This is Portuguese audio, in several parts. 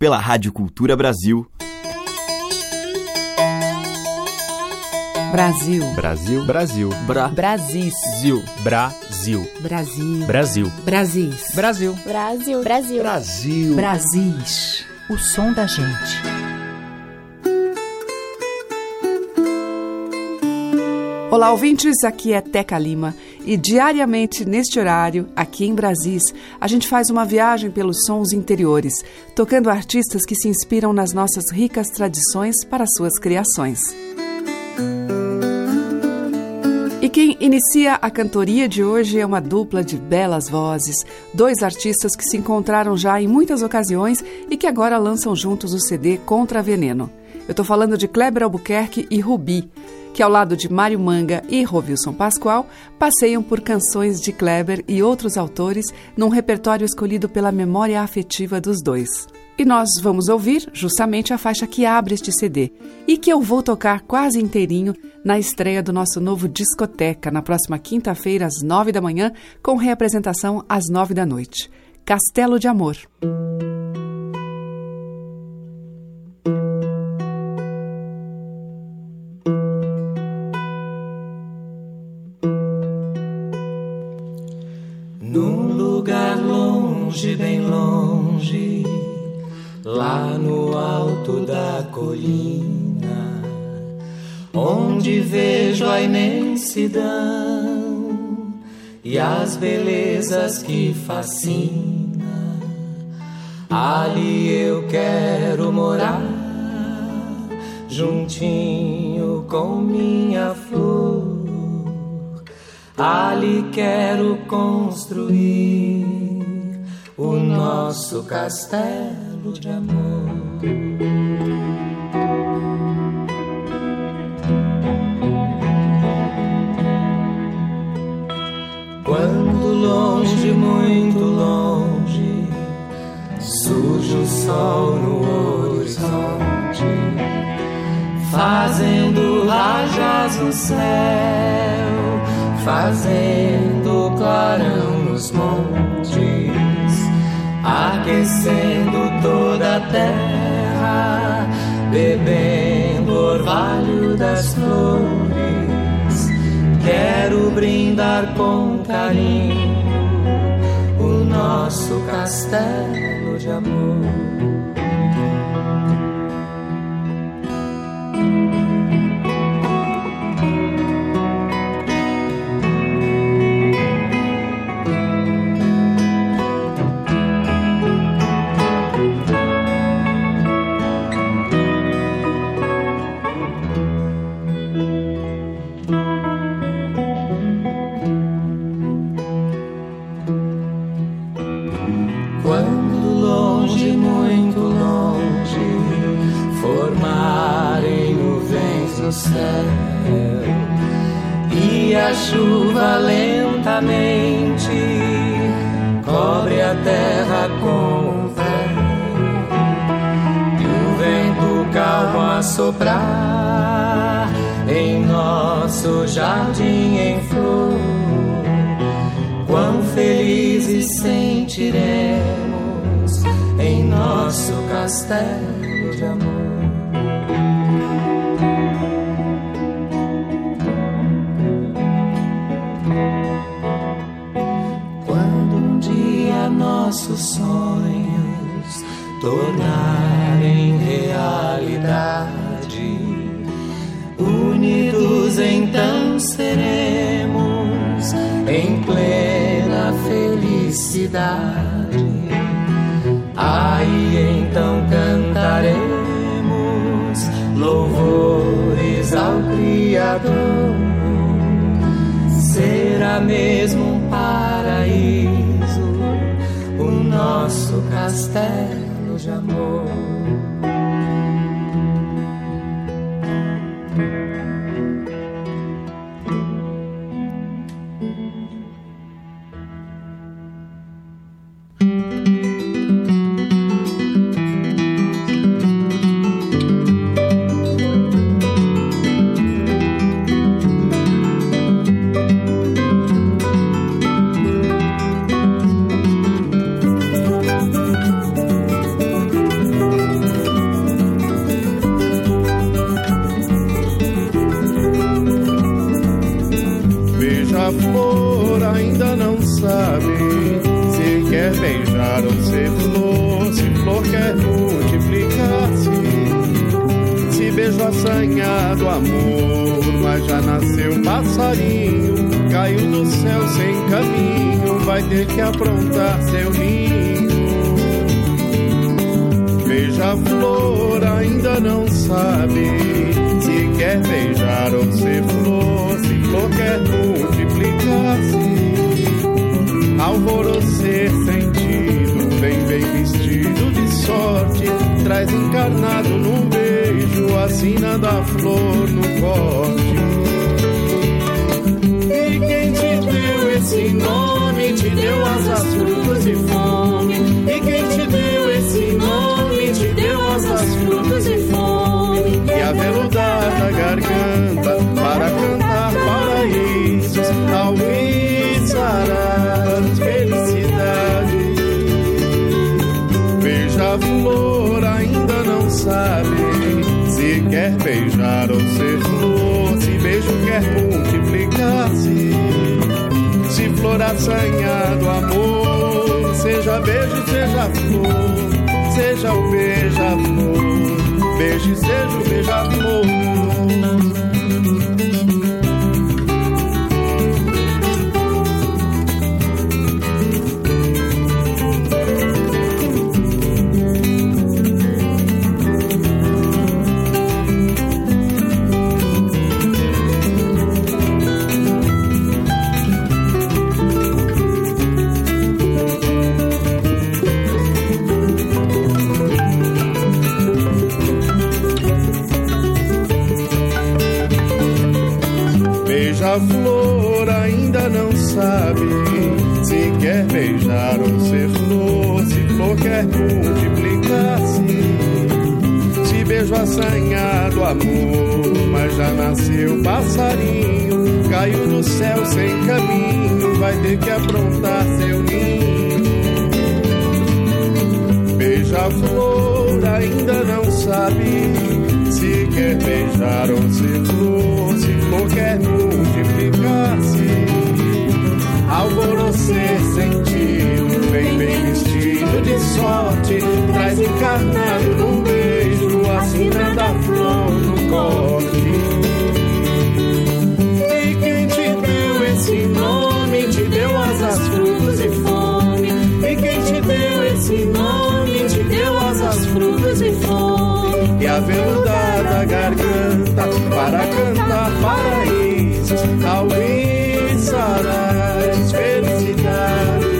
pela Rádio Cultura Brasil. Brasil. Brasil. Brasil. Bra. Brasis. Zil. Brasil. Brasil. Brasil. Brasis. Brasil. Brasil. Brasil. Brasil. Brasis. O som da gente. Olá, ouvintes. Aqui é Teca Lima e diariamente neste horário, aqui em Brasis, a gente faz uma viagem pelos sons interiores, tocando artistas que se inspiram nas nossas ricas tradições para suas criações. E quem inicia a cantoria de hoje é uma dupla de belas vozes, dois artistas que se encontraram já em muitas ocasiões e que agora lançam juntos o CD Contra Veneno. Eu estou falando de Kleber Albuquerque e Rubi, que ao lado de Mário Manga e Rovilson Pascoal passeiam por canções de Kleber e outros autores num repertório escolhido pela memória afetiva dos dois. E nós vamos ouvir justamente a faixa que abre este CD e que eu vou tocar quase inteirinho na estreia do nosso novo Discoteca, na próxima quinta-feira, às nove da manhã, com reapresentação às nove da noite. Castelo de Amor. Bem longe lá no alto da colina, onde vejo a imensidão e as belezas que fascina. Ali eu quero morar, juntinho com minha flor. Ali quero construir o nosso castelo de amor. Quando longe, muito longe, surge o sol no horizonte, fazendo rajas no céu, fazendo clarão nos montes aquecendo toda a terra, bebendo orvalho das flores. Quero brindar com carinho o nosso castelo de amor. Céu e a chuva lentamente cobre a terra com o véu e o vento calmo a soprar em nosso jardim em flor. Quão felizes sentiremos em nosso castelo de amor. Sonhos tornarem realidade, unidos então seremos em plena felicidade. Aí então cantaremos louvores ao Criador. Será mesmo um paraíso o nosso castelo de amor. Passarinho, caiu do céu sem caminho, vai ter que aprontar seu ninho. Beija-flor ainda não sabe se quer beijar ou ser flor, se flor quer multiplicar-se, alvorocer sentido, vem bem vestido de sorte, traz encarnado num beijo, assina da flor no corte. Deu asas, frutos e fome. E quem te deu esse nome, te deu asas, frutos e fome. E a veludada garganta para cantar paraísos, alviçarás felicidade. Beija-flor ainda não sabe se quer beijar ou ser flor, se beijo quer multiplicar-se. Assanhado amor, seja beijo, seja flor, seja o beija-flor, beijo seja o beija-flor. Beija-flor ainda não sabe se quer beijar ou ser flor, se flor quer multiplicar-se. Se beijo assanhado amor, mas já nasceu passarinho, caiu do céu sem caminho, vai ter que aprontar seu ninho. Beija-flor ainda não sabe se quer beijar ou ser flor, se flor quer multiplicar-se. Alvorocer sentido, vem bem vestido de sorte, traz encarnado num beijo, assina da flor no corte. E quem te deu esse nome, te deu asas, frutos e fome. E quem te deu esse nome, te deu asas, frutos e fome. E a veludada garganta para cantar paraísos, alviçarás felicidade.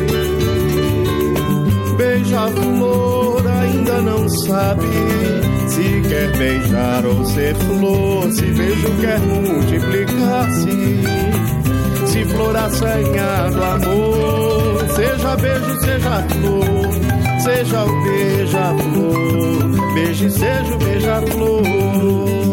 Beija-flor ainda não sabe se quer beijar ou ser flor, se beijo quer multiplicar-se. Se flor assanhado amor, seja beijo, seja flor, seja o beija-flor, beijo e seja o beija-flor.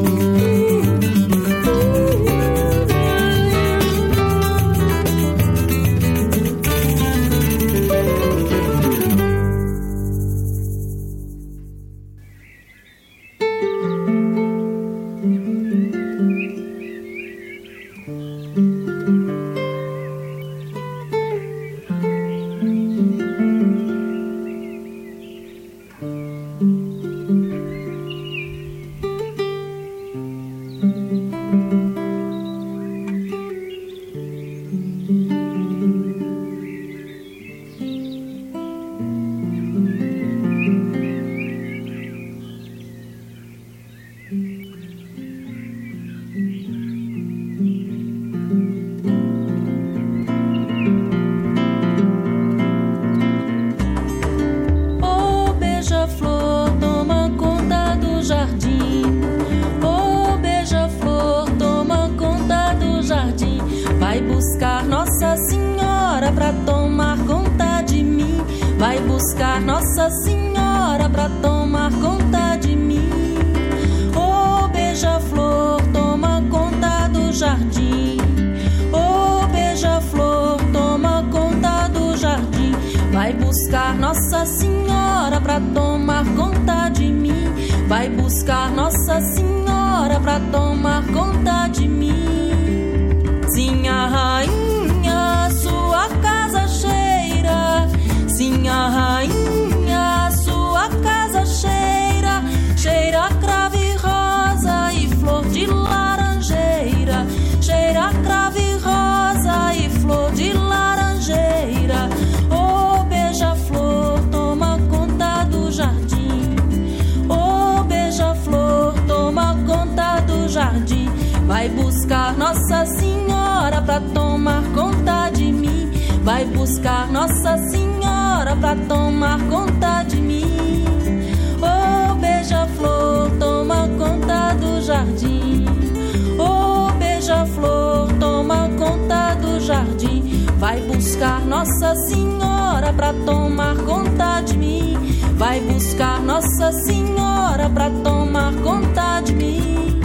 Pra tomar conta de mim. Vai buscar Nossa Senhora pra tomar conta de mim.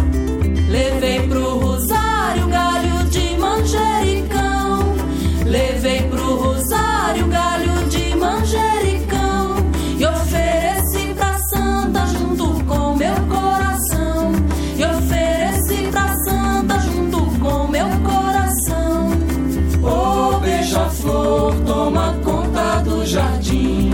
Levei pro Rosário galho de manjericão. Levei pro Rosário galho jardim.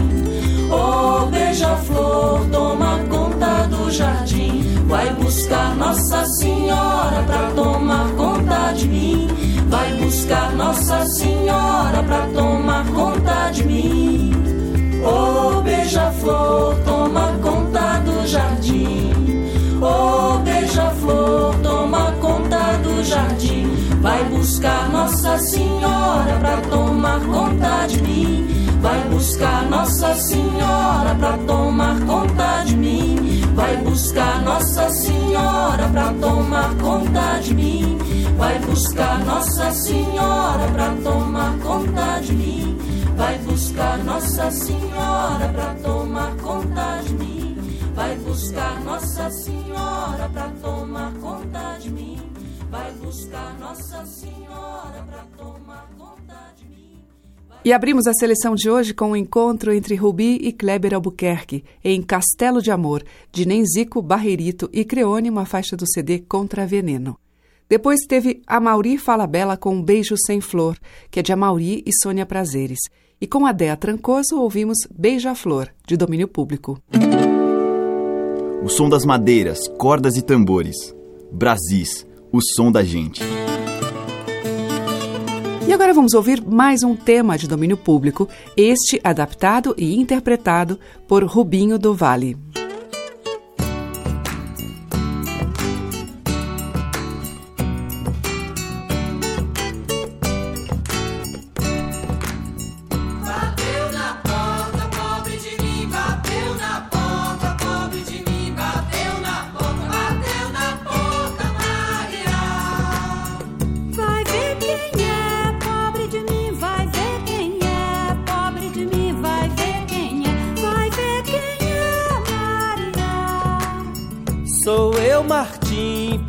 Oh, beija-flor, toma conta do jardim. Vai buscar Nossa Senhora pra tomar conta de mim. Vai buscar Nossa Senhora pra tomar conta de mim. Oh, beija-flor, toma conta do jardim. Oh, beija-flor, toma conta do jardim. Vai buscar Nossa Senhora pra tomar conta de mim. Vai buscar Nossa Senhora pra tomar conta de mim. Vai buscar Nossa Senhora pra tomar conta de mim. Vai buscar Nossa Senhora pra tomar conta de mim. Vai buscar Nossa Senhora pra tomar conta de mim. Vai buscar Nossa Senhora pra tomar conta de mim. Vai buscar Nossa Senhora pra tomar conta. E abrimos a seleção de hoje com o um encontro entre Rubi e Kleber Albuquerque, em Castelo de Amor, de Nenzico, Barreirito e Creone, uma faixa do CD Contra Veneno. Depois teve Amauri Falabella com um Beijo Sem Flor, que é de Amauri e Sônia Prazeres. E com a Dea Trancoso ouvimos Beija-Flor, de domínio público. O som das madeiras, cordas e tambores. Brasis, o som da gente. Agora vamos ouvir mais um tema de domínio público, este adaptado e interpretado por Rubinho do Vale.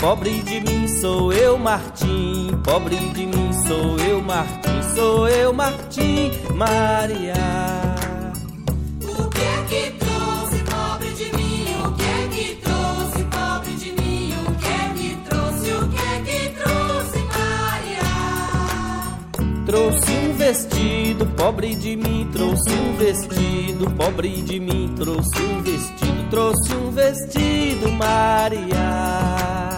Pobre de mim, sou eu, Martim, pobre de mim, sou eu, Martim, sou eu, Martim, Maria. O que é que trouxe, pobre de mim? O que é que trouxe, pobre de mim? O que é que trouxe, o que é que trouxe, Maria? Trouxe um vestido, pobre de mim, trouxe um vestido, pobre de mim, trouxe um vestido, trouxe um vestido, Maria.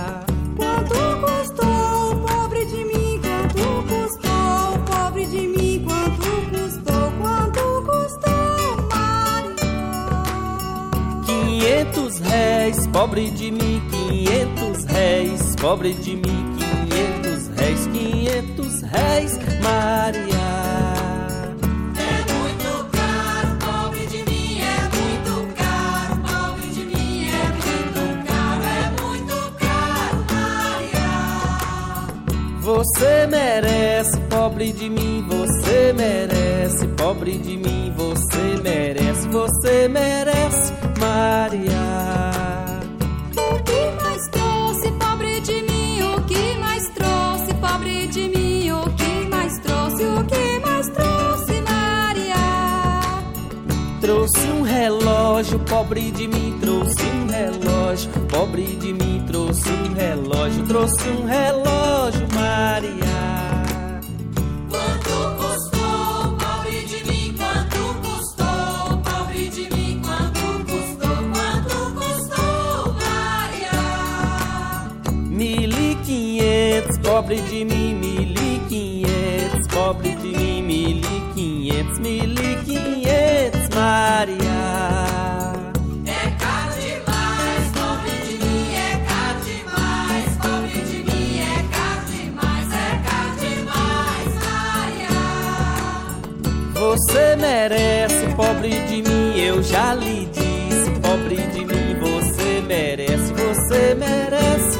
Réis, pobre de mim, quinhentos réis, pobre de mim, quinhentos réis, quinhentos réis, Maria. É muito caro, pobre de mim, é muito caro, pobre de mim, é muito caro, é muito caro, Maria. Você merece, pobre de mim, você merece, pobre de mim, você merece, você merece, Maria. O que mais trouxe, pobre de mim? O que mais trouxe, pobre de mim? O que mais trouxe? O que mais trouxe, Maria? Trouxe um relógio, pobre de mim, trouxe um relógio, pobre de mim, trouxe um relógio, trouxe um relógio, Maria. É pobre de mim, mil e quinhentos. Pobre de mim, mil e quinhentos. Mil e quinhentos, Maria. Você merece, pobre de mim, eu já lhe disse. Pobre de mim, você merece, você merece.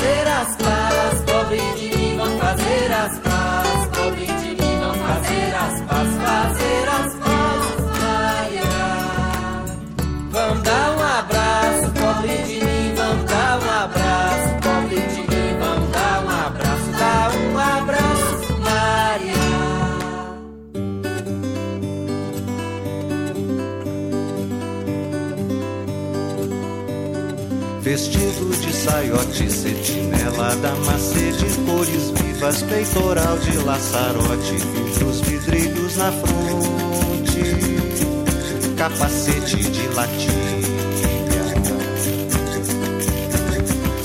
Fazer as pazes, pobre de mim, vamos fazer as pazes, pobre de mim, vamos fazer as pazes, fazer as pazes, Maria. Vamos dar um abraço, pobre de mim, vamos dar um abraço, pobre de mim, vamos dar um abraço, dar um abraço, Maria. Vestido de saiote, cetinela da macete, cores vivas, peitoral de laçarote, vidros vidrilhos na fronte, capacete de latilha.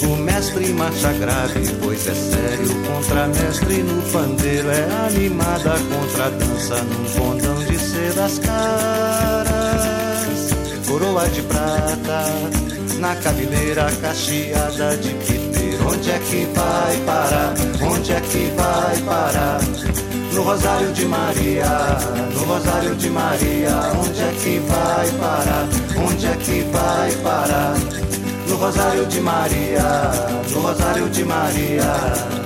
O mestre marcha grave, pois é sério, contramestre no pandeiro, é animada contra dança num condão de sedas caras, coroa de prata na cabeleira cacheada de piteiro. Onde é que vai parar? Onde é que vai parar? No Rosário de Maria, no Rosário de Maria, onde é que vai parar? Onde é que vai parar? No Rosário de Maria, no Rosário de Maria.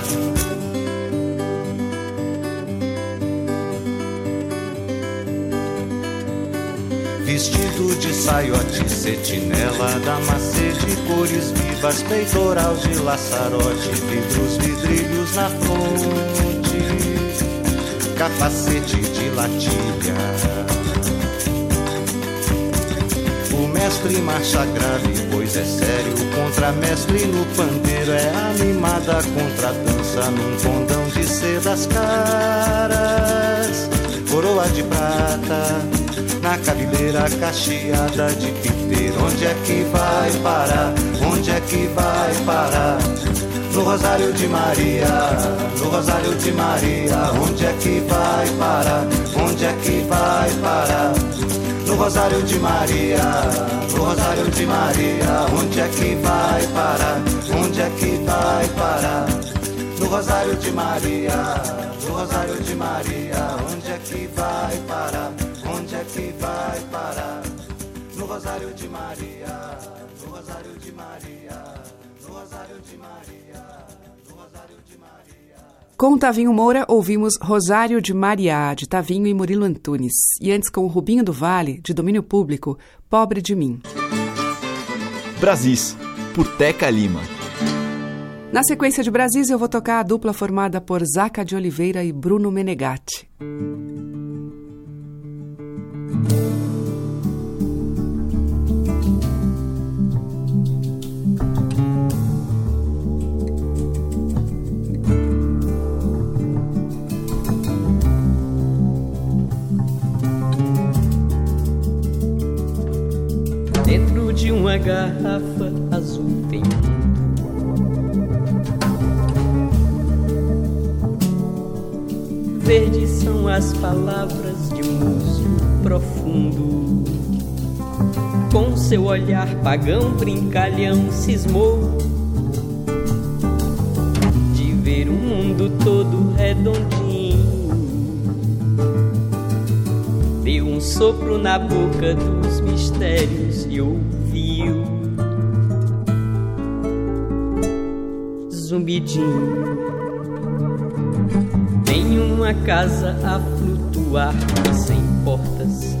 De saiote, cetinela da macete, cores vivas, peitoral de laçarote, vidros vidrilhos na fronte, capacete de latilha. O mestre marcha grave, pois é sério, contramestre no pandeiro, é animada contra dança num condão de sedas caras, coroa de prata na cabeleira cacheada de piteiro. Onde é que vai parar? Onde é que vai parar? No Rosário de Maria, no Rosário de Maria, onde é que vai parar? Onde é que vai parar? No Rosário de Maria, no Rosário de Maria, onde é que vai parar? Onde é que vai parar? No Rosário de Maria, no Rosário de Maria, onde é que vai parar? Onde é que vai parar? No Rosário de Maria, no Rosário de Maria, no Rosário de Maria, no Rosário de Maria. Com Tavinho Moura, ouvimos Rosário de Mariá, de Tavinho e Murilo Antunes. E antes com Rubinho do Vale, de domínio público, Pobre de Mim. Brasis, por Teca Lima. Na sequência de Brasis, eu vou tocar a dupla formada por Zaca de Oliveira e Bruno Menegatti. De uma garrafa azul tem Verdes são as palavras de um músico profundo. Com seu olhar pagão, brincalhão, cismou de ver o mundo todo redondinho. Deu um sopro na boca dos mistérios e ouviu zumbidinho. Tem uma casa a flutuar sem portas.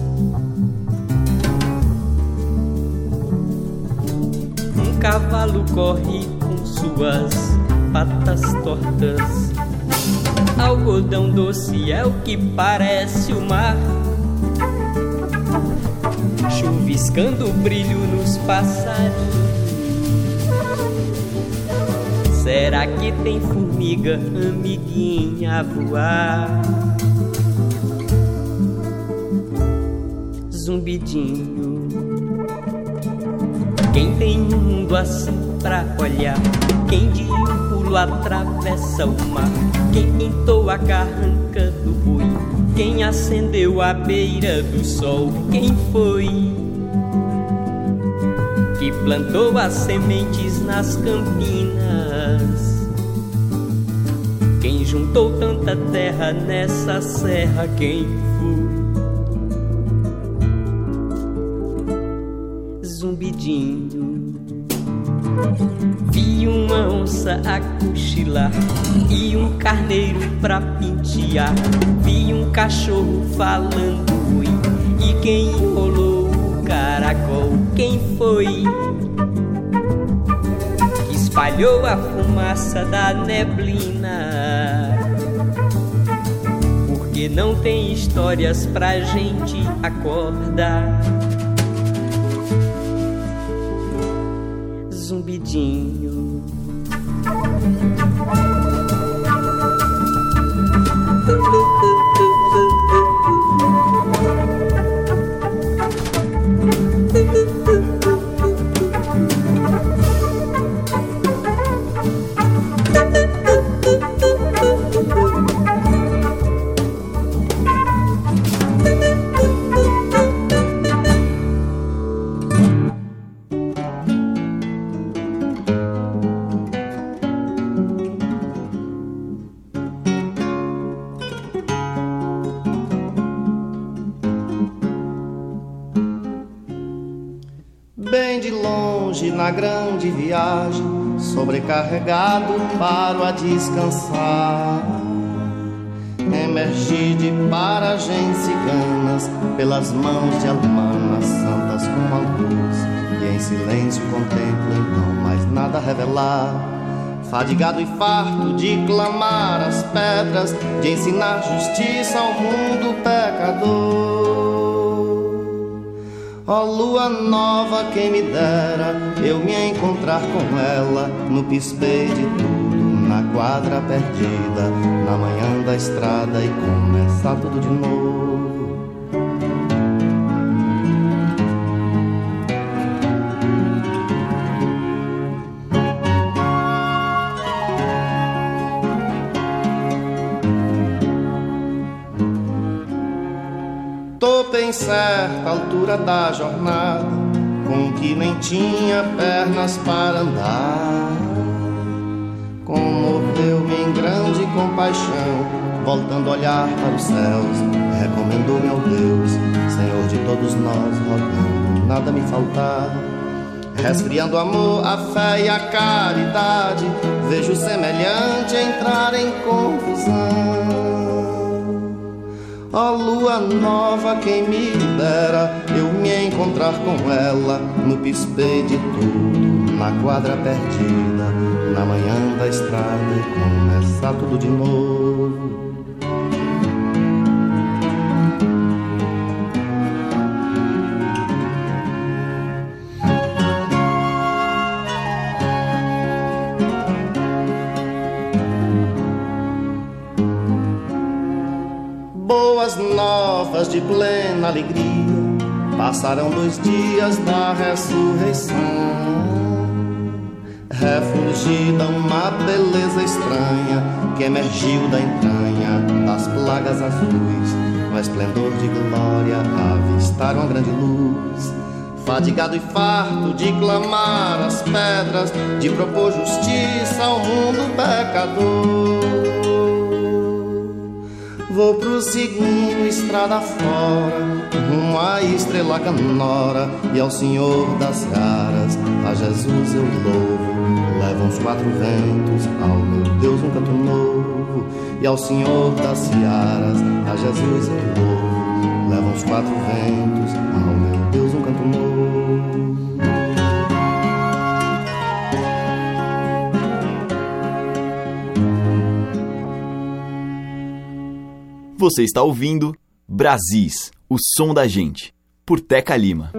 Um cavalo corre com suas patas tortas. Algodão doce é o que parece o mar. Chuviscando brilho nos passarinhos. Será que tem formiga amiguinha a voar? Zumbidinho. Quem tem um mundo assim pra olhar? Quem de um pulo atravessa o mar? Quem pintou a carranca do boi? Quem acendeu a beira do sol? Quem foi? Que plantou as sementes nas campinas. Quem juntou tanta terra nessa serra, quem foi? Zumbidinho. Vi uma onça a cochilar e um carneiro pra pentear. Vi um cachorro falando ui, e quem enrolou caracol, quem foi? Que espalhou a fumaça da neblina. Porque não tem histórias pra gente acordar. Zumbidinho. Sobrecarregado paro a descansar. Emergi de paragens ciganas, pelas mãos de almanas santas como a luz, e em silêncio contemplo então mais nada revelar. Fadigado e farto de clamar as pedras, de ensinar justiça ao mundo pecador. Ó lua nova, quem me dera eu me encontrar com ela no pispeio de tudo, na quadra perdida, na manhã da estrada e começar tudo de novo. Certa altura da jornada, com que nem tinha pernas para andar. Comoveu-me em grande compaixão, voltando a olhar para os céus, recomendou-me ao Deus, Senhor de todos nós, rogando nada me faltar. Resfriando o amor, a fé e a caridade, vejo semelhante entrar em confusão. Ó lua nova, quem me dera eu me encontrar com ela no pispeio de tudo, na quadra perdida, na manhã da estrada e começar tudo de novo. Novas de plena alegria passaram dois dias da ressurreição. Refugida uma beleza estranha que emergiu da entranha das plagas azuis, no esplendor de glória avistaram a grande luz. Fadigado e farto de clamar as pedras, de propor justiça ao mundo pecador. Vou prosseguindo estrada fora, rumo à estrela canora e ao Senhor das caras. A Jesus eu louvo, levam os quatro ventos, ao meu Deus um canto novo. E ao Senhor das searas, a Jesus eu louvo, levam os quatro ventos, Você está ouvindo Brasis, o som da gente, por Teca Lima.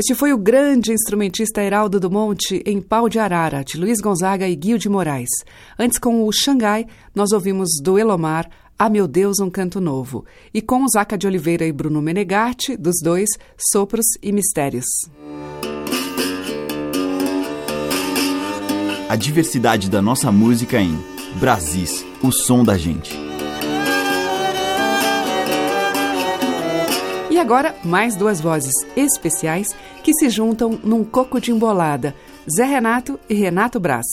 Este foi o grande instrumentista Heraldo do Monte em Pau de Arara, de Luiz Gonzaga e Guil de Moraes. Antes, com o Xangai, nós ouvimos do Elomar Ah Meu Deus, um Canto Novo. E com Zaca de Oliveira e Bruno Menegatti, dos dois, Sopros e Mistérios. A diversidade da nossa música em Brasis, o som da gente. Agora, mais duas vozes especiais que se juntam num coco de embolada: Zé Renato e Renato Braz.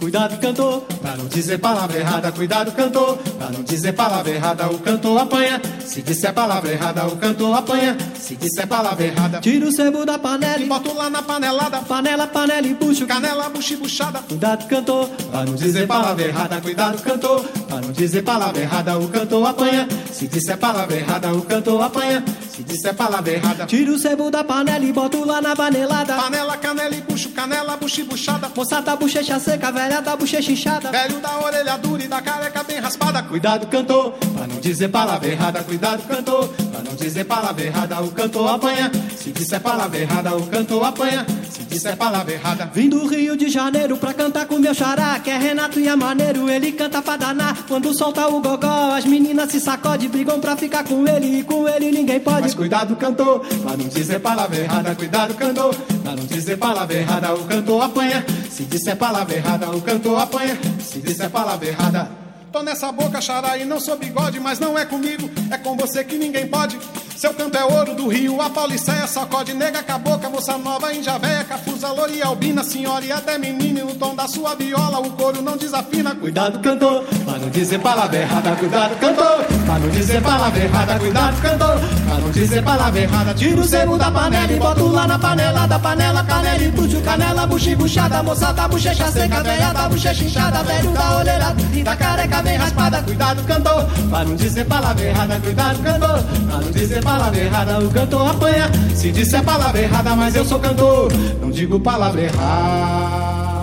Cuidado, cantor, pra não dizer palavra errada. Cuidado, cantor, pra não dizer palavra errada. O cantor apanha. Se disser palavra errada, o cantor apanha. Se disser palavra errada, tira o sebo da panela e boto lá na panelada. Panela, panela e bucho, canela, bucho e buchada. Cuidado, cantor, pra não dizer palavra errada. Cuidado, cantor, pra não dizer palavra errada. O cantor apanha. Se disser palavra errada, o cantor apanha. Se disser palavra errada, tira o sebo da panela e boto lá na panelada. Panela, canela e bucho, canela, bucho e buchada. Moça tá bochecha seca, velha velha da bochecha inchada, velho da orelha dura e da careca bem raspada. Cuidado, cantor, pra não dizer palavra errada. Cuidado, cantor, pra não dizer palavra errada. O cantor apanha. Se disser palavra errada, o cantor apanha. Se disser palavra errada. Vim do Rio de Janeiro pra cantar com meu xará, que é Renato e é maneiro. Ele canta pra danar. Quando solta o gogó, as meninas se sacode, brigam pra ficar com ele. E com ele ninguém pode. Mas cuidado, cantor, pra não dizer palavra errada. Cuidado, cantor, pra não dizer palavra errada. O cantor apanha. Se disser palavra errada, o cantor apanha. Se disser palavra errada, tô nessa boca, xará, e não sou bigode, mas não é comigo, é com você que ninguém pode. Seu canto é ouro do rio, a Pauliceia sacode, nega cabocla, moça nova, injavéia, cafusa, loura e albina, senhora e até menina, no tom da sua viola, o couro não desafina. Cuidado, cantor, pra não dizer palavra errada, cuidado, cantor, pra não dizer palavra errada, cuidado, cantor, pra não dizer palavra errada. Tira o sebo da panela e boto lá na panela, da panela, canela e puxo, canela, buchi, buchada, moça da bochecha seca, velha da bochecha inchada, velho da orelha e da careca bem raspada. Cuidado, cantor, pra não dizer palavra errada, cuidado, cantor, pra não dizer palavra errada, o cantor apanha. Se disser palavra errada, mas eu sou cantor, não digo palavra errada.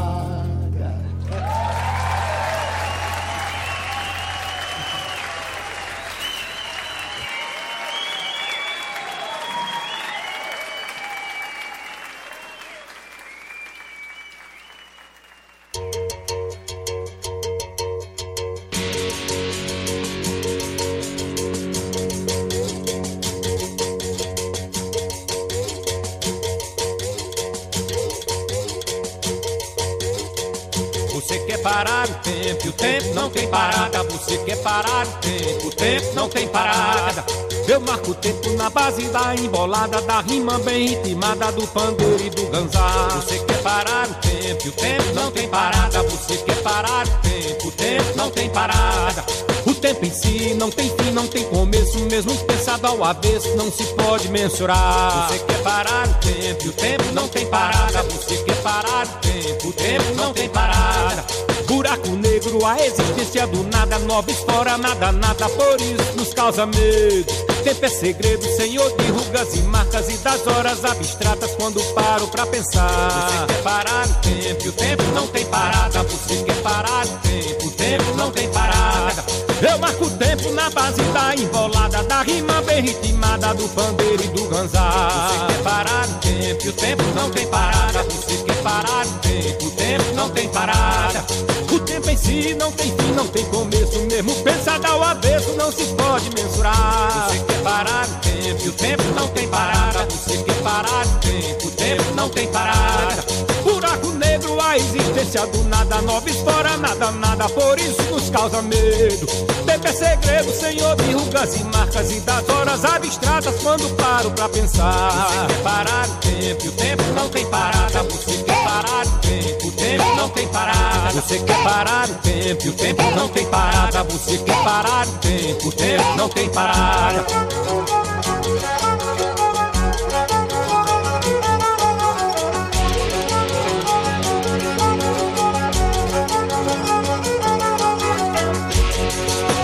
O tempo na base da embolada, da rima bem ritmada, do pandeiro e do ganzá. Você quer parar o tempo, o tempo não tem parada. Você quer parar o tempo, o tempo não tem parada. O tempo em si não tem fim, não tem começo, mesmo pensado ao avesso, não se pode mensurar. Você quer parar o tempo, o tempo não tem parada. Você quer parar o tempo, o tempo não tem parada. Buraco negro, a existência do nada, nova história, nada, nada, por isso nos causa medo. Tempo é segredo, senhor de rugas e marcas e das horas abstratas quando paro pra pensar. Você quer parar o tempo, e o tempo não tem parada. Você quer parar o tempo, o tempo não tem parada. Eu marco o tempo na base da embolada, da rima bem ritmada, do pandeiro e do ganzá. Você quer parar o tempo, e o tempo não tem parada. Você quer parar o tempo, o tempo não tem parada. O tempo em si não tem fim, não tem começo, mesmo pensado ao avesso não se pode mensurar. Você parar o tempo, o tempo não tem parada. Você quer parar o tempo, o tempo não tem parada. Buraco negro, a existência do nada, nova história, nada, nada, por isso nos causa medo. Tempo é segredo, senhor de rugas e marcas e das horas abstratas quando paro pra pensar. Parar o tempo, o tempo não tem parada. Você quer parar o tempo, tempo não tem parada. Você quer parar o tempo e o tempo não tem parada. Você quer parar o tempo, o tempo não tem parada.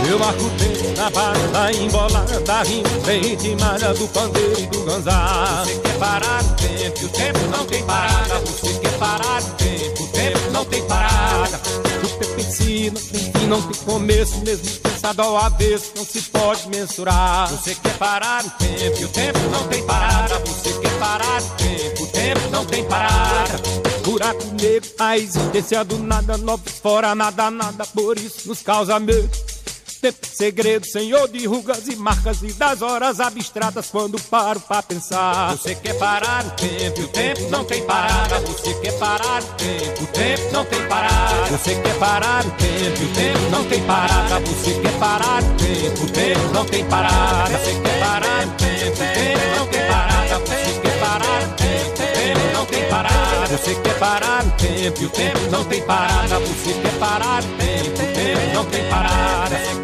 Eu marco o tempo na parada embolada, rima bem ritmada do pandeiro e do ganzá. Você quer parar o tempo, e o tempo não tem parada. Você quer parar o tempo, tempo não tem parada. O tempo ensina, tem fim, não tem começo, mesmo pensado ao avesso, não se pode mensurar. Você quer parar o tempo e o tempo não tem parada. Você quer parar o tempo, o tempo não tem parada. Buraco negro, a existência do nada, novo fora, nada, nada, por isso nos causa medo tempo segredo, senhor de rugas e marcas e das horas abstratas quando paro pra pensar. Você quer parar o tempo e o tempo não tem parada. Você quer parar o tempo, o tempo não tem parada. Você quer parar o tempo e o tempo não tem parada. Você quer parar o tempo, o tempo não tem parada. Você quer parar o tempo, o tempo não tem parada. Você quer parar o tempo, o tempo não tem parada. Você quer parar o tempo e o tempo não tem parada. Você quer parar o tempo, o tempo não tem parada.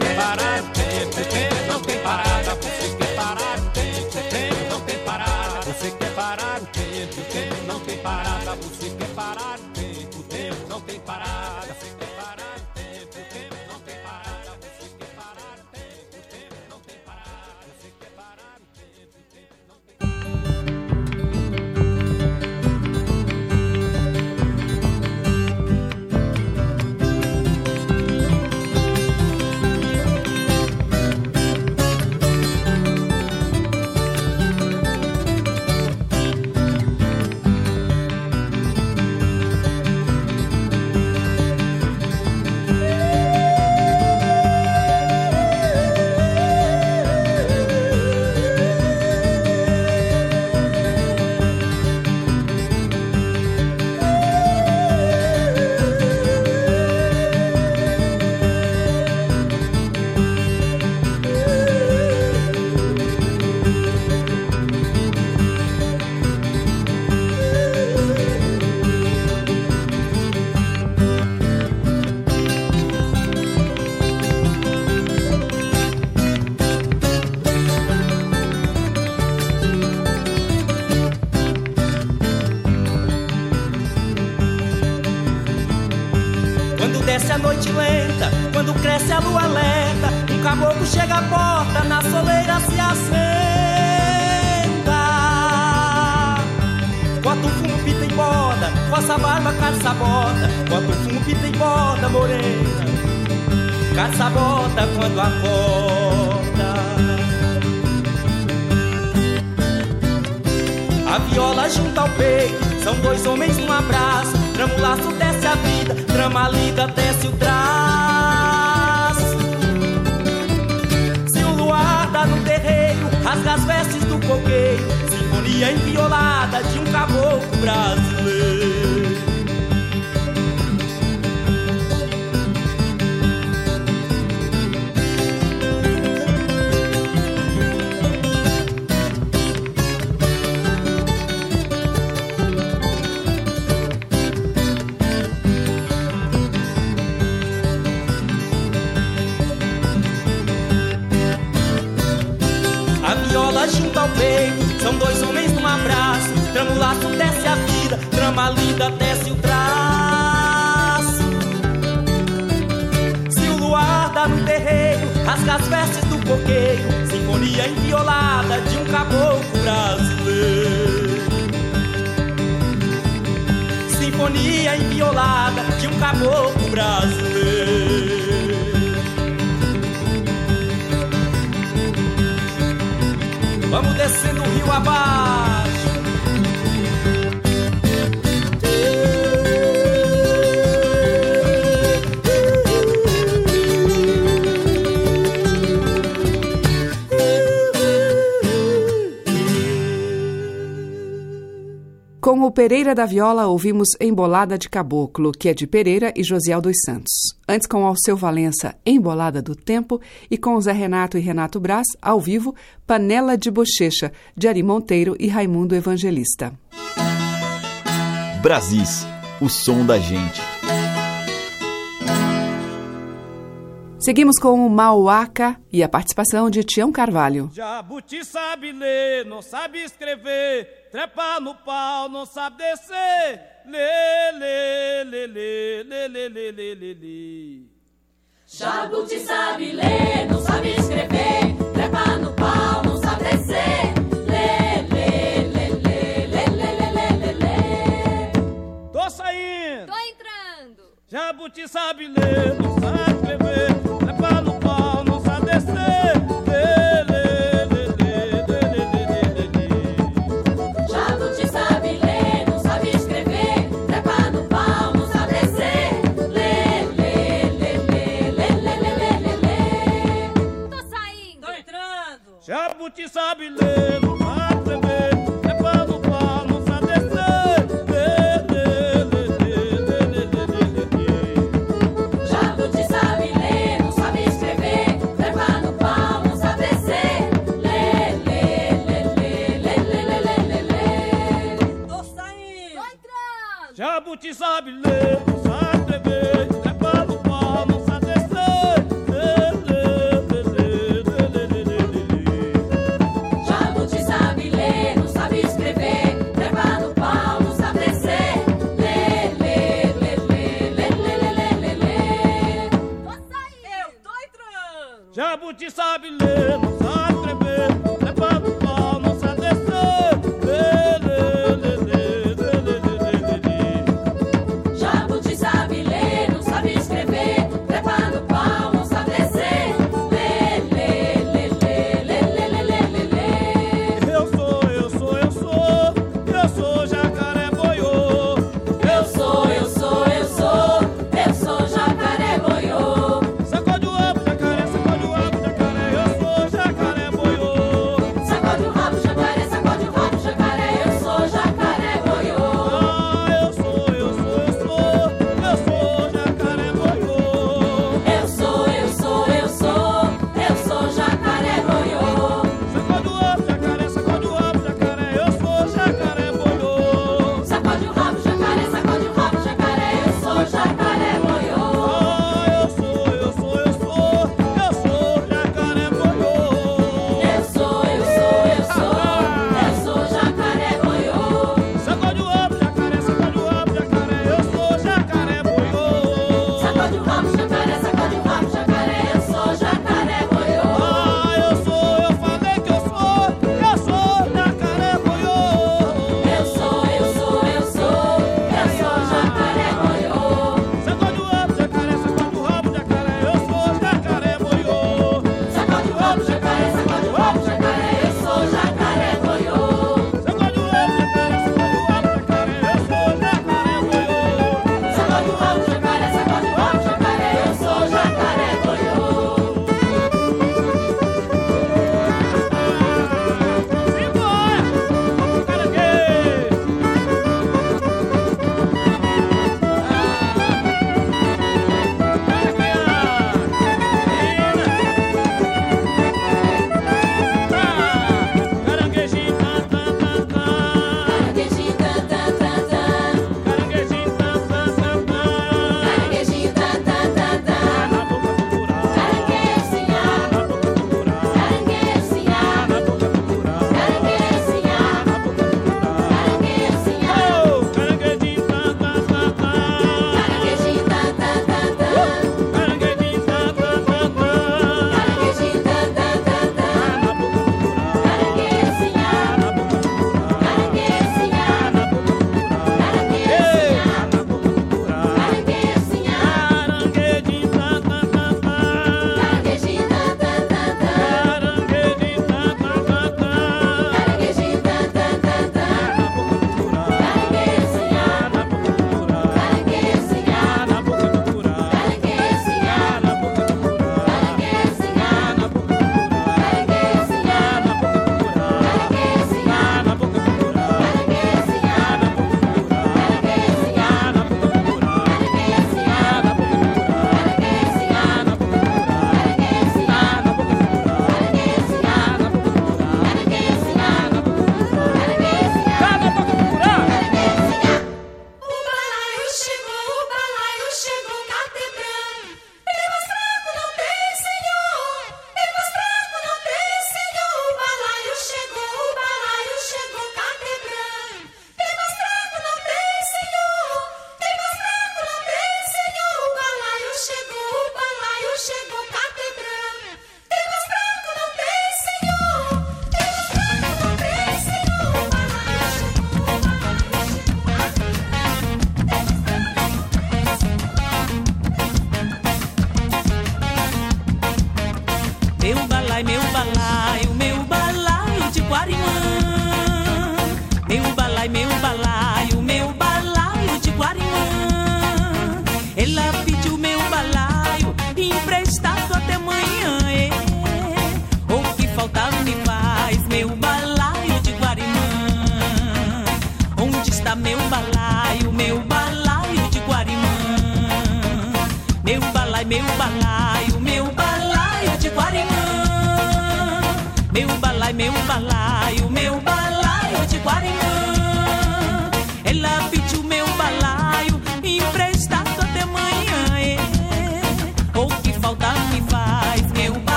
Desce a noite lenta, quando cresce a lua lenta Um caboclo chega à porta, na soleira se assenta. Bota o fumo, pita e borda, coça a barba, caça a bota Bota o fumo, pita e borda, morena. Caça a bota quando acorda. A viola junta ao peito, são dois homens um abraço Tramo laço a vida, trama liga, desce o traço. Se o luar dá no terreiro, rasga as vestes do coqueiro, sinfonia inviolada de um caboclo brasileiro. junto ao peito. São dois homens num abraço. Trama o laço, desce a vida. Trama linda, desce o traço. Se o luar dá no terreiro, rasga as vestes do coqueiro. Sinfonia inviolada de um caboclo brasileiro. Sinfonia inviolada de um caboclo brasileiro. Vamos descendo o rio abaixo. Com o Pereira da Viola, ouvimos Embolada de Caboclo, que é de Pereira e Josiel dos Santos. Antes, com Alceu Valença, Embolada do Tempo, e com Zé Renato e Renato Brás, ao vivo, Panela de Bochecha, de Ari Monteiro e Raimundo Evangelista. Brasis, o som da gente. Seguimos com o Mauaca e a participação de Tião Carvalho. Jabuti sabe ler, não sabe escrever, trepa no pau, não sabe descer. Lê, lê, lê, lê, lê, lê, lê, lê, lê, lê. Jabuti sabe ler, não sabe escrever, trepa no pau, não sabe descer. Lê, lê, lê, lê, lê, lê, lê, lê, lê. Tô saindo. Tô entrando. Jabuti sabe ler, não sabe escrever sabe ler. WhatsApp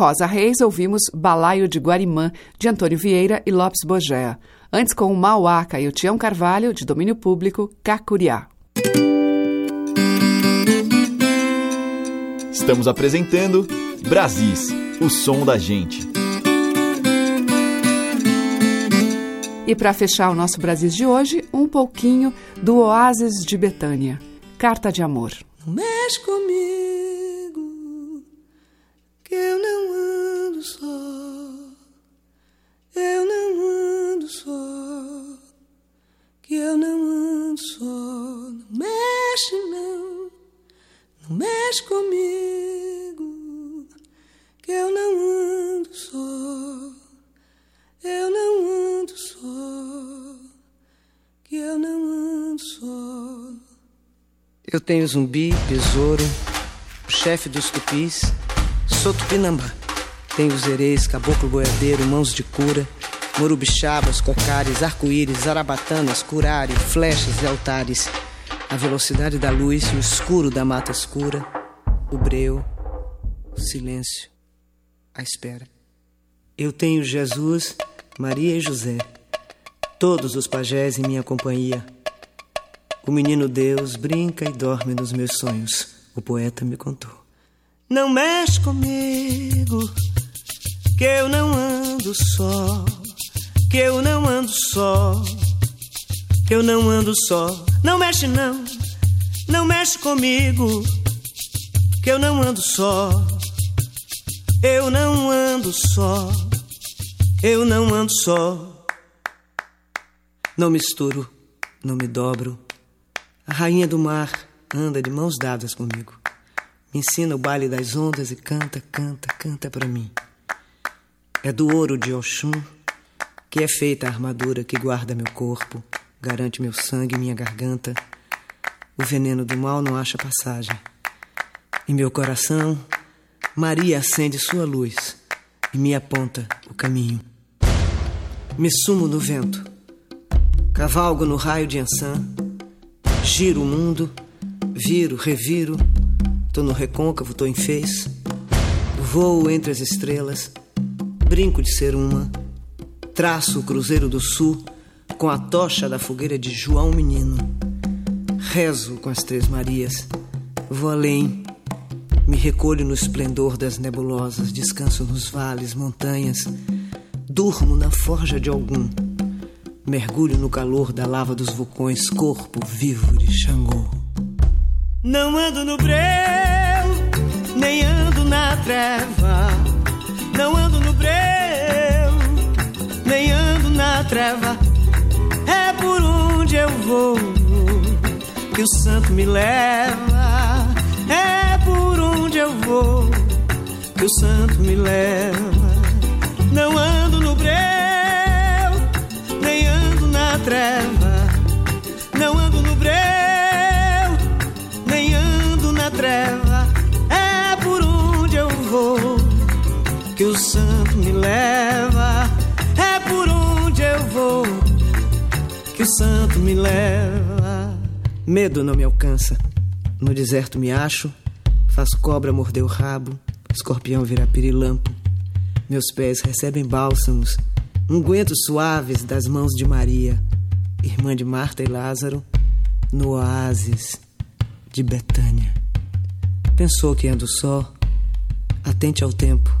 Rosa Reis, ouvimos Balaio de Guarimã, de Antônio Vieira e Lopes Bogéa. Antes, com o e Otian Tião Carvalho, de domínio público, Cacuriá. Estamos apresentando Brasis, o som da gente. E para fechar o nosso Brasis de hoje, um pouquinho do Oásis de Betânia. Carta de amor. Não mexe comigo, que eu não ando só, eu não ando só, que eu não ando só. Não mexe, não, não mexe comigo, que eu não ando só, eu não ando só, que eu não ando só. Eu tenho zumbi, besouro, chefe dos tupis, sou tupinambá. Tem os ereis, caboclo boiadeiro, mãos de cura, morubixabas, cocares, arco-íris, arabatanas, curare, flechas e altares. A velocidade da luz, o escuro da mata escura, o breu, o silêncio, a espera. Eu tenho Jesus, Maria e José, todos os pajés em minha companhia. O menino Deus brinca e dorme nos meus sonhos, o poeta me contou. Não mexe comigo que eu não ando só, que eu não ando só, que eu não ando só. Não mexe não, não mexe comigo, que eu não ando só, eu não ando só, eu não ando só. Não misturo, não me dobro. A rainha do mar anda de mãos dadas comigo. Me ensina o baile das ondas e canta, canta, canta para mim. É do ouro de Oxum que é feita a armadura que guarda meu corpo, garante meu sangue e minha garganta. O veneno do mal não acha passagem. Em meu coração, Maria acende sua luz e me aponta o caminho. Me sumo no vento, cavalgo no raio de Ansan, giro o mundo, viro, reviro, tô no recôncavo, tô em fez, voo entre as estrelas, brinco de ser uma, traço o Cruzeiro do Sul com a tocha da fogueira de João Menino, rezo com as Três Marias, vou além, me recolho no esplendor das nebulosas, descanso nos vales, montanhas, durmo na forja de algum, mergulho no calor da lava dos vulcões, corpo vivo de Xangô. Não ando no breu, nem ando na treva. Não ando no breu, nem ando na treva. É por onde eu vou que o santo me leva. É por onde eu vou que o santo me leva. Não ando no breu, nem ando na treva. Não ando no breu, nem ando na treva. Que o santo me leva. É por onde eu vou que o santo me leva. Medo não me alcança. No deserto me acho, faço cobra morder o rabo, escorpião virar pirilampo. Meus pés recebem bálsamos, ungüentos suaves das mãos de Maria, irmã de Marta e Lázaro, no oásis de Betânia. Pensou que ando só? Atente ao tempo.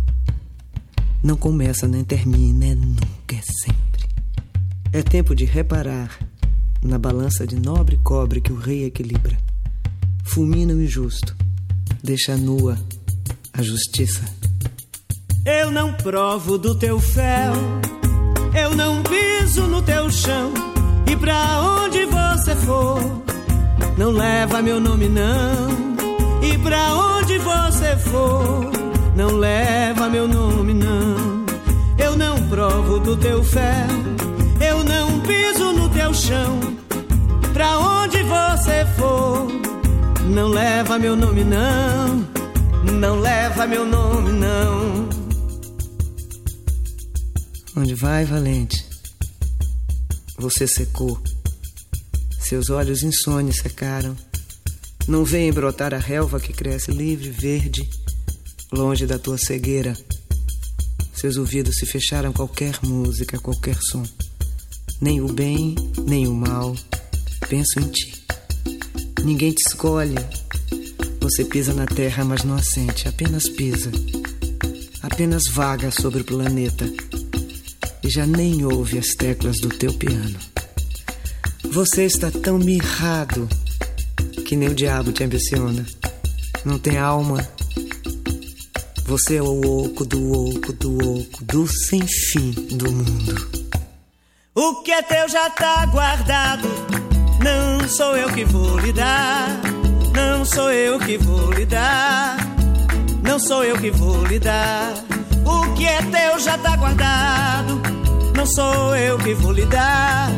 Não começa nem termina, é nunca, é sempre. É tempo de reparar na balança de nobre cobre que o rei equilibra. Fulmina o injusto, deixa nua a justiça. Eu não provo do teu fel, eu não piso no teu chão. E pra onde você for, não leva meu nome não. E pra onde você for, não leva meu nome não. Eu não provo do teu fel, eu não piso no teu chão. Pra onde você for, não leva meu nome não. Não leva meu nome não. Onde vai, valente? Você secou. Seus olhos insônios secaram. Não vem brotar a relva que cresce livre, verde, longe da tua cegueira. Seus ouvidos se fecharam a qualquer música, a qualquer som. Nem o bem, nem o mal. Penso em ti. Ninguém te escolhe. Você pisa na terra, mas não assente, apenas pisa. Apenas vaga sobre o planeta. E já nem ouve as teclas do teu piano. Você está tão mirrado que nem o diabo te ambiciona. Não tem alma. Você é o oco do oco do oco do sem fim do mundo. O que é teu já tá guardado. Não sou eu que vou lhe dar. Não sou eu que vou lhe dar. Não sou eu que vou lhe dar. O que é teu já tá guardado. Não sou eu que vou lhe dar.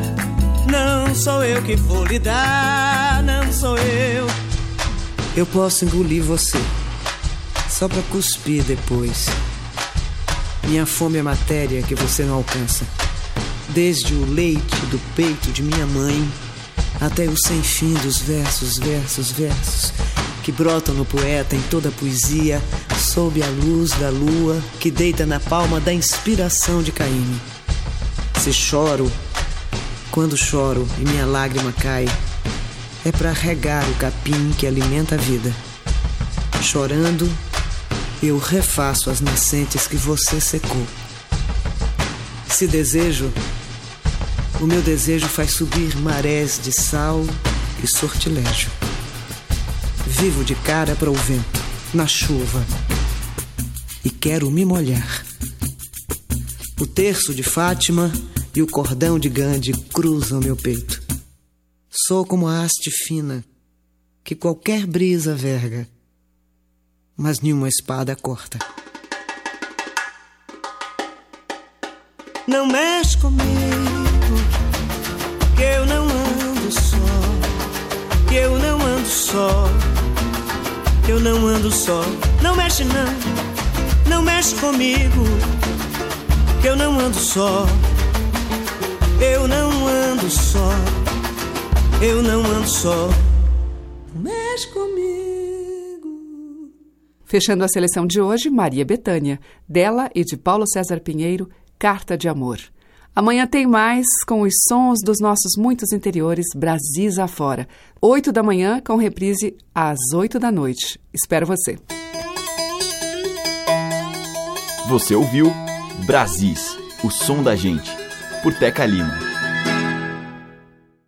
Não sou eu que vou lhe dar. Não sou eu. Eu posso engolir você. Só pra cuspir depois. Minha fome é matéria que você não alcança. Desde o leite do peito de minha mãe até o sem fim dos versos, versos, versos que brotam no poeta em toda a poesia, sob a luz da lua que deita na palma da inspiração de Caíme. Se choro, quando choro e minha lágrima cai, é para regar o capim que alimenta a vida. Chorando, eu refaço as nascentes que você secou. Se desejo, o meu desejo faz subir marés de sal e sortilégio. Vivo de cara para o vento, na chuva, e quero me molhar. O terço de Fátima e o cordão de Gandhi cruzam meu peito. Sou como a haste fina que qualquer brisa verga, mas nenhuma espada corta. Não mexe comigo, que eu não ando só, que eu não ando só, eu não ando só. Não mexe não, não mexe comigo, que eu não ando só, eu não ando só, eu não ando só. Fechando a seleção de hoje, Maria Bethânia, dela e de Paulo César Pinheiro, Carta de Amor. Amanhã tem mais com os sons dos nossos muitos interiores Brasis afora. Oito da manhã com reprise às oito da noite. Espero você. Você ouviu Brasis, o som da gente, por Teca Lima.